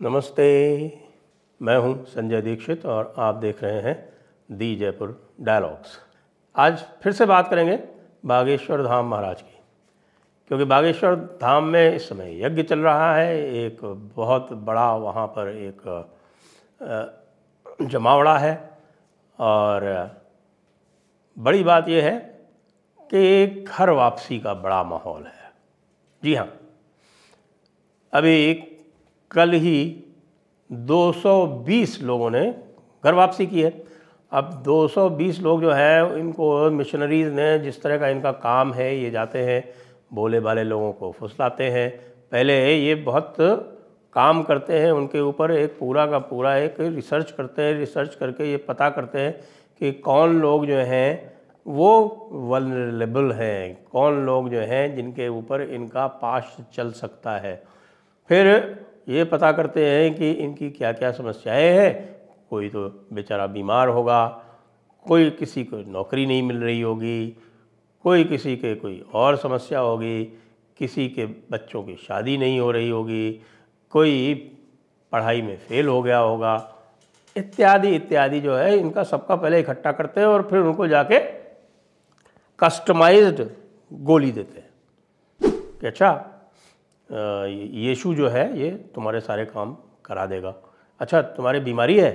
नमस्ते। मैं हूँ संजय दीक्षित और आप देख रहे हैं दी जयपुर डायलॉग्स। आज फिर से बात करेंगे बागेश्वर धाम महाराज की, क्योंकि बागेश्वर धाम में इस समय यज्ञ चल रहा है। एक बहुत बड़ा वहाँ पर एक जमावड़ा है और बड़ी बात यह है कि एक घर वापसी का बड़ा माहौल है। जी हाँ अभी कल ही 220 लोगों ने घर वापसी की है। अब 220 लोग जो है, इनको मिशनरीज़ ने जिस तरह का इनका काम है, ये जाते हैं भोले भाले लोगों को फुसलाते हैं। पहले ये बहुत काम करते हैं, उनके ऊपर एक पूरा का पूरा एक रिसर्च करते हैं रिसर्च करके ये पता करते हैं कि कौन लोग जो हैं, वो वनरेबल हैं, कौन लोग जो हैं जिनके ऊपर इनका पाश चल सकता है। फिर ये पता करते हैं कि इनकी क्या क्या समस्याएँ हैं। कोई तो बेचारा बीमार होगा, कोई किसी को नौकरी नहीं मिल रही होगी, कोई किसी के कोई और समस्या होगी, किसी के बच्चों की शादी नहीं हो रही होगी, कोई पढ़ाई में फेल हो गया होगा। इत्यादि इत्यादि जो है, इनका सबका पहले इकट्ठा करते हैं और फिर उनको जाके कस्टमाइज्ड गोली देते हैं। कि अच्छा यीशु जो है, ये तुम्हारे सारे काम करा देगा। अच्छा तुम्हारी बीमारी है?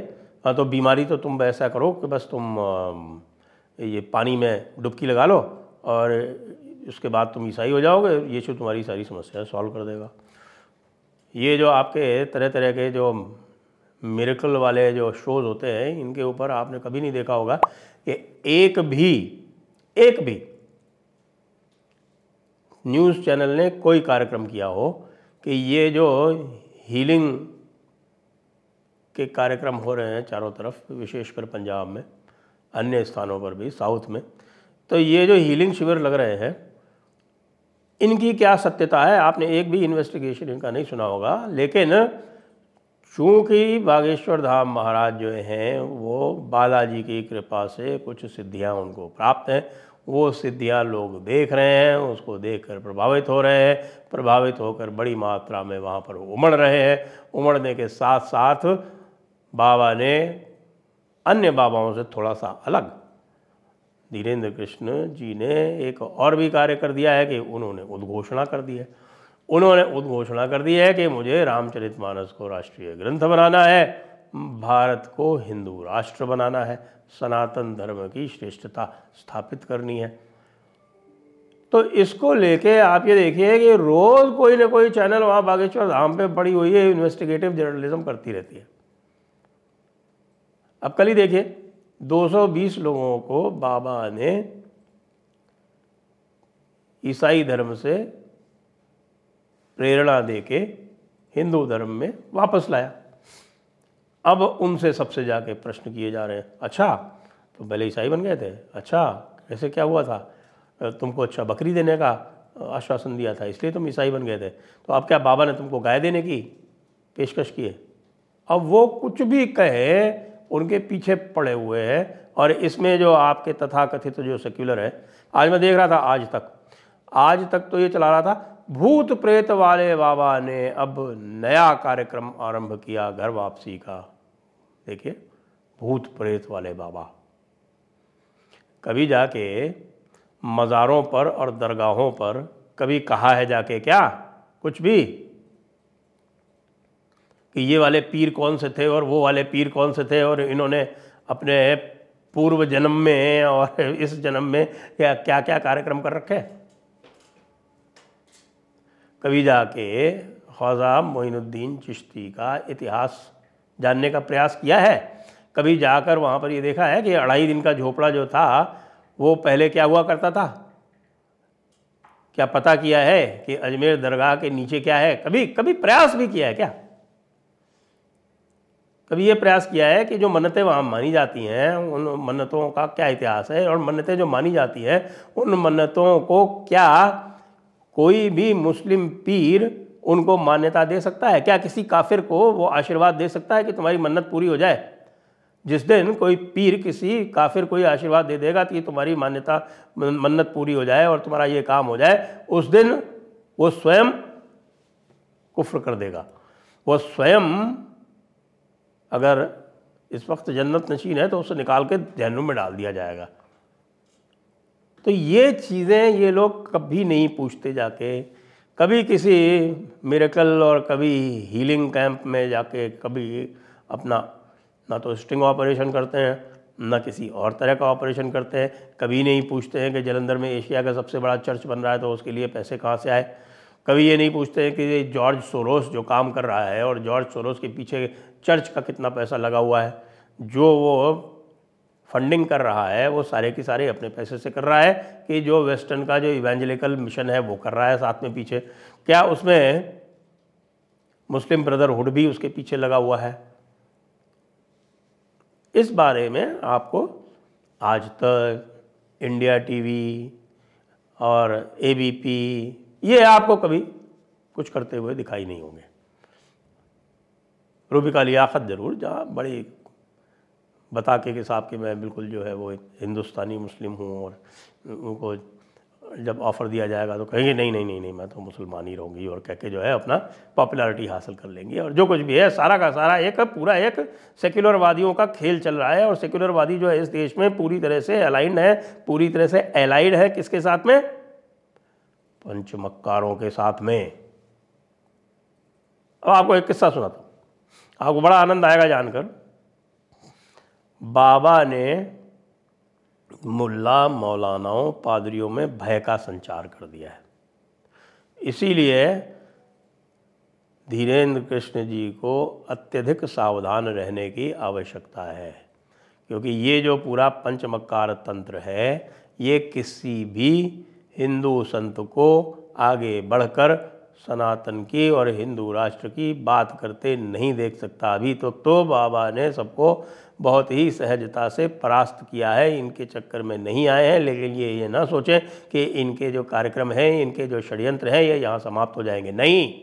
हाँ तो बीमारी तो तुम ऐसा करो कि बस तुम ये पानी में डुबकी लगा लो और उसके बाद तुम ईसाई हो जाओगे, यीशु तुम्हारी सारी समस्या सॉल्व कर देगा। ये जो आपके तरह तरह के जो मेरेकल वाले जो शोज़ होते हैं, इनके ऊपर आपने कभी नहीं देखा होगा कि एक भी एक भी न्यूज़ चैनल ने कोई कार्यक्रम किया हो कि ये जो हीलिंग के कार्यक्रम हो रहे हैं चारों तरफ़, विशेषकर पंजाब में, अन्य स्थानों पर भी, साउथ में तो ये जो हीलिंग शिविर लग रहे हैं, इनकी क्या सत्यता है? आपने एक भी इन्वेस्टिगेशन इनका नहीं सुना होगा, लेकिन चूँकि बागेश्वर धाम महाराज जो हैं, वो बालाजी की कृपा से कुछ सिद्धियाँ उनको प्राप्त हैं वो सिद्धियाँ लोग देख रहे हैं, उसको देखकर प्रभावित हो रहे हैं। प्रभावित होकर बड़ी मात्रा में वहाँ पर उमड़ रहे हैं। उमड़ने के साथ साथ बाबा ने अन्य बाबाओं से थोड़ा सा अलग। धीरेन्द्र कृष्ण जी ने एक और भी कार्य कर दिया है कि उन्होंने उद्घोषणा कर दी है। उन्होंने उद्घोषणा कर दी है कि मुझे रामचरितमानस को राष्ट्रीय ग्रंथ बनाना है। भारत को हिंदू राष्ट्र बनाना है, सनातन धर्म की श्रेष्ठता स्थापित करनी है। तो इसको लेके आप ये देखिए कि रोज़ कोई ना कोई चैनल वहाँ बागेश्वर धाम पे पड़ी हुई है इन्वेस्टिगेटिव जर्नलिज्म करती रहती है। अब कल ही देखिए 220 लोगों को बाबा ने ईसाई धर्म से प्रेरणा देके हिंदू धर्म में वापस लाया। अब उनसे सबसे जाके प्रश्न किए जा रहे हैं अच्छा तो पहले ईसाई बन गए थे अच्छा ऐसे क्या हुआ था? तुमको अच्छा बकरी देने का आश्वासन दिया था, इसलिए तुम ईसाई बन गए थे। तो अब क्या बाबा ने तुमको गाय देने की पेशकश की है? अब वो कुछ भी कहे, उनके पीछे पड़े हुए हैं और इसमें जो आपके तथाकथित जो सेक्युलर है, आज मैं देख रहा था, आज तक। आज तक तो ये चला रहा था, भूत प्रेत वाले बाबा ने अब नया कार्यक्रम आरंभ किया घर वापसी का। देखिए, भूत प्रेत वाले बाबा। कभी जाके मज़ारों पर और दरगाहों पर कभी कहा है जाके, क्या? कुछ भी? कि ये वाले पीर कौन से थे और वो वाले पीर कौन से थे और इन्होंने अपने पूर्व जन्म में और इस जन्म में क्या क्या क्या कार्यक्रम कर रखे कभी जाके ख्वाजा मोइनुद्दीन चिश्ती का इतिहास जानने का प्रयास किया है। कभी जाकर वहाँ पर ये देखा है कि अढ़ाई दिन का झोपड़ा जो था, वो पहले क्या हुआ करता था? क्या पता किया है कि अजमेर दरगाह के नीचे क्या है? कभी कभी प्रयास भी किया है क्या? कभी ये प्रयास किया है कि जो मन्नतें वहाँ मानी जाती हैं, उन मन्नतों का क्या इतिहास है और मन्नतें जो मानी जाती हैं, उन मन्नतों को क्या कोई भी मुस्लिम पीर उनको मान्यता दे सकता है? क्या किसी काफिर को वो आशीर्वाद दे सकता है कि तुम्हारी मन्नत पूरी हो जाए? जिस दिन कोई पीर किसी काफिर को आशीर्वाद दे देगा कि तुम्हारी मान्यता मन्नत पूरी हो जाए और तुम्हारा ये काम हो जाए, उस दिन वो स्वयं कुफ्र कर देगा। वो स्वयं अगर इस वक्त जन्नत नशीन है तो उसे निकाल के जहनुम में डाल दिया जाएगा। तो ये चीज़ें ये लोग कभी नहीं पूछते जाके कभी किसी मेरेकल और कभी हीलिंग कैंप में जाके कभी अपना, ना तो स्टिंग ऑपरेशन करते हैं, ना किसी और तरह का ऑपरेशन करते हैं। कभी नहीं पूछते हैं कि जलंधर में एशिया का सबसे बड़ा चर्च बन रहा है तो उसके लिए पैसे कहाँ से आए? कभी ये नहीं पूछते हैं कि जॉर्ज सोरोस जो काम कर रहा है और जॉर्ज सोरोस के पीछे चर्च का कितना पैसा लगा हुआ है। जो वो फंडिंग कर रहा है, वो सारे के सारे अपने पैसे से कर रहा है कि जो वेस्टर्न का जो इवेंजलिकल मिशन है, वो कर रहा है साथ में पीछे। क्या उसमें मुस्लिम ब्रदरहुड भी उसके पीछे लगा हुआ है? इस बारे में आपको आज तक इंडिया टीवी और एबीपी ये आपको कभी कुछ करते हुए दिखाई नहीं होंगे। रूबिका लियाकत ज़रूर, जहाँ बड़ी बता के कि साहब कि मैं बिल्कुल जो है वो हिंदुस्तानी मुस्लिम हूँ और उनको जब ऑफ़र दिया जाएगा तो कहेंगे, नहीं नहीं नहीं नहीं, मैं तो मुसलमान ही रहूँगी। और कह के जो है अपना पॉपुलैरिटी हासिल कर लेंगे। और जो कुछ भी है, सारा का सारा एक पूरा एक सेक्युलरवादियों का खेल चल रहा है और सेक्युलरवादी जो है इस देश में पूरी तरह से अलाइंड है, पूरी तरह से एलाइड है किसके साथ में? पंचमक्कारों के साथ में। अब आपको एक किस्सा सुनाता हूँ। आपको बड़ा आनंद आएगा जानकर। बाबा ने मुल्ला मौलानाओं, पादरियों में भय का संचार कर दिया है। इसीलिए धीरेन्द्र कृष्ण जी को अत्यधिक सावधान रहने की आवश्यकता है, क्योंकि ये जो पूरा पंचमकार तंत्र है, ये किसी भी हिंदू संत को आगे बढ़कर सनातन की और हिंदू राष्ट्र की बात करते नहीं देख सकता। अभी तो तो बाबा ने सबको बहुत ही सहजता से परास्त किया है। इनके चक्कर में नहीं आए हैं, लेकिन ये ये ना सोचें कि इनके जो कार्यक्रम हैं, इनके जो षड्यंत्र हैं, ये यहाँ समाप्त हो जाएँगे। नहीं।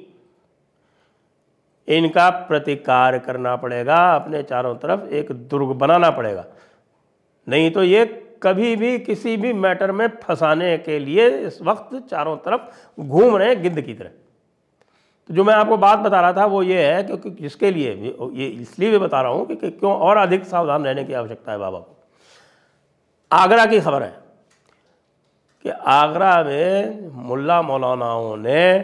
इनका प्रतिकार करना पड़ेगा, अपने चारों तरफ़ एक दुर्ग बनाना पड़ेगा। नहीं तो ये कभी भी किसी भी मैटर में फंसाने के लिए इस वक्त चारों तरफ़ घूम रहे हैं गिद्ध की तरह। जो मैं आपको बात बता रहा था वो ये है क्योंकि जिसके लिए? ये इसलिए भी बता रहा हूँ कि, कि क्यों और अधिक सावधान रहने की आवश्यकता है बाबा को। आगरा की खबर है कि आगरा में मुल्ला मौलानाओं ने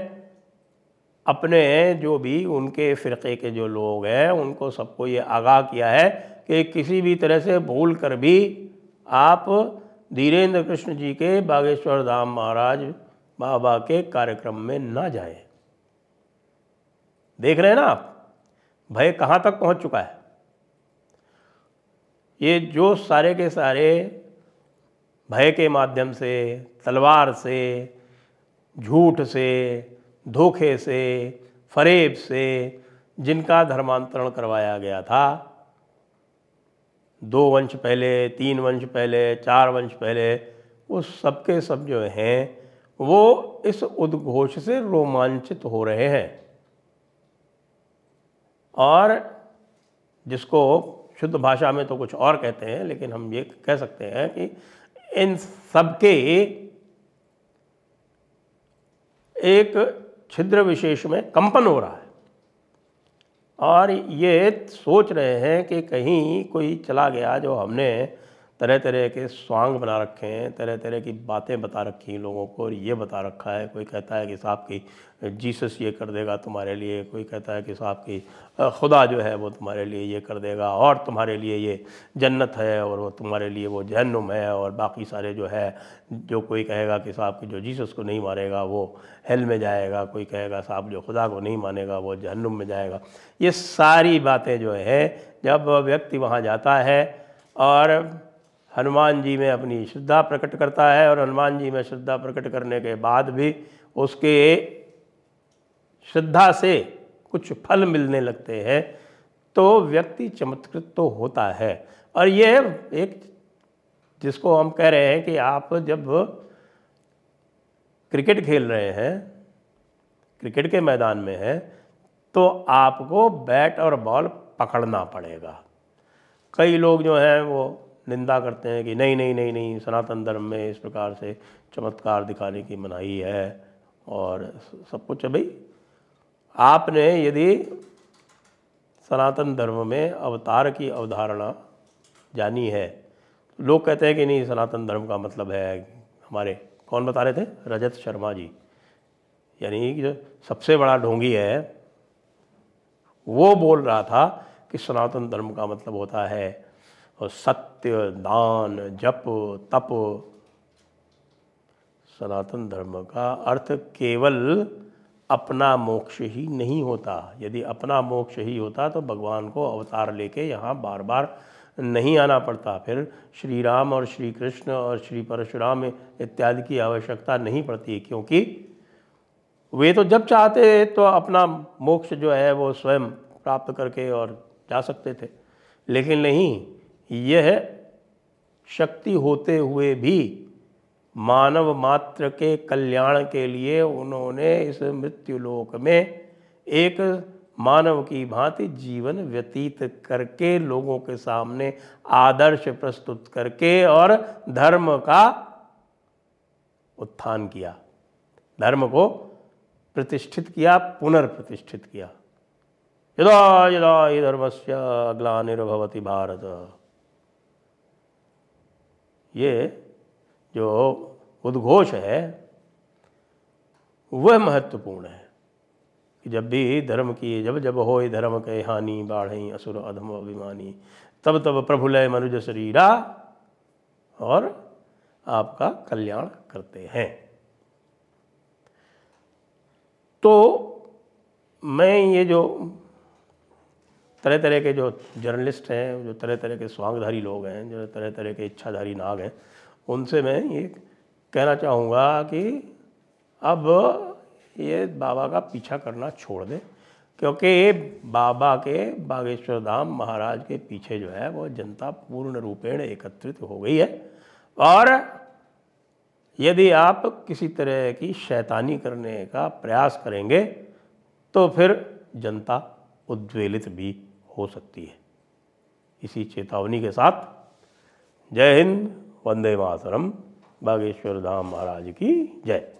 अपने जो भी उनके फ़िरक़े के जो लोग हैं उनको सबको ये आगाह किया है कि किसी भी तरह से भूल कर भी आप धीरेन्द्र कृष्ण जी के बागेश्वर धाम महाराज बाबा के कार्यक्रम में ना जाएँ। देख रहे हैं ना आप? भय कहाँ तक पहुँच चुका है? ये जो सारे के सारे भय के माध्यम से, तलवार से, झूठ से, धोखे से, फरेब से जिनका धर्मांतरण करवाया गया था, दो वंश पहले, तीन वंश पहले, चार वंश पहले वो सबके सब जो हैं, वो इस उद्घोष से रोमांचित हो रहे हैं। और जिसको शुद्ध भाषा में तो कुछ और कहते हैं, लेकिन हम ये कह सकते हैं कि इन सबके एक छिद्र विशेष में कंपन हो रहा है। और ये सोच रहे हैं कि कहीं कोई चला गया जो हमने तरह तरह के स्वांग बना रखे हैं तरह तरह की बातें बता रखी हैं लोगों को और ये बता रखा है। कोई कहता है कि साहब की जीसस ये कर देगा तुम्हारे लिए, कोई कहता है कि साहब की खुदा जो है वो तुम्हारे लिए ये कर देगा और तुम्हारे लिए ये जन्नत है और वो तुम्हारे लिए वो जहन्नुम है और बाकी सारे जो है, जो कोई कहेगा कि साहब की जो जीसस को नहीं मारेगा वो हेल में जाएगा, कोई कहेगा साहब जो खुदा को नहीं मानेगा वो जहन्नुम में जाएगा। ये सारी बातें जो है, जब व्यक्ति वहाँ जाता है और हनुमान जी में अपनी श्रद्धा प्रकट करता है और हनुमान जी में श्रद्धा प्रकट करने के बाद भी उसके श्रद्धा से कुछ फल मिलने लगते हैं तो व्यक्ति चमत्कृत तो होता है। और ये एक जिसको हम कह रहे हैं कि आप जब क्रिकेट खेल रहे हैं, क्रिकेट के मैदान में हैं तो आपको बैट और बॉल पकड़ना पड़ेगा। कई लोग जो हैं वो निंदा करते हैं कि नहीं नहीं नहीं नहीं, सनातन धर्म में इस प्रकार से चमत्कार दिखाने की मनाही है और सब कुछ है भाई। आपने यदि सनातन धर्म में अवतार की अवधारणा जानी है, लोग कहते हैं कि नहीं, सनातन धर्म का मतलब है हमारे, कौन बता रहे थे? रजत शर्मा जी। यानी कि जो सबसे बड़ा ढोंगी है, वो बोल रहा था कि सनातन धर्म का मतलब होता है सत्य, दान, जप, तप। सनातन धर्म का अर्थ केवल अपना मोक्ष ही नहीं होता। यदि अपना मोक्ष ही होता तो भगवान को अवतार लेके यहाँ बार बार नहीं आना पड़ता। फिर श्री राम और श्री कृष्ण और श्री परशुराम इत्यादि की आवश्यकता नहीं पड़ती, क्योंकि वे तो जब चाहते तो अपना मोक्ष जो है वो स्वयं प्राप्त करके और जा सकते थे। लेकिन नहीं यह शक्ति होते हुए भी मानव मात्र के कल्याण के लिए उन्होंने इस मृत्युलोक में एक मानव की भांति जीवन व्यतीत करके लोगों के सामने आदर्श प्रस्तुत करके और धर्म का उत्थान किया। धर्म को प्रतिष्ठित किया, पुनर्प्रतिष्ठित किया। यदा यदा धर्म से ग्लानिर्भवती भारत। ये जो उद्घोष है, वह महत्वपूर्ण है कि जब भी धर्म की जब जब हो धर्म के हानि, बाढ़, असुर, अधम, अभिमानी, तब तब प्रभुलय मनुज शरीरा और आपका कल्याण करते हैं। तो मैं ये जो तरह तरह के जो जर्नलिस्ट हैं, जो तरह तरह के स्वांगधारी लोग हैं, जो तरह तरह के इच्छाधारी नाग हैं, उनसे मैं ये कहना चाहूँगा कि अब ये बाबा का पीछा करना छोड़ दें, क्योंकि बाबा के बागेश्वर धाम महाराज के पीछे जो है, वो जनता पूर्ण रूपेण एकत्रित हो गई है। और यदि आप किसी तरह की शैतानी करने का प्रयास करेंगे तो फिर जनता उद्वेलित भी हो सकती है। इसी चेतावनी के साथ जय हिंद, वंदे मातरम, बागेश्वर धाम महाराज की जय।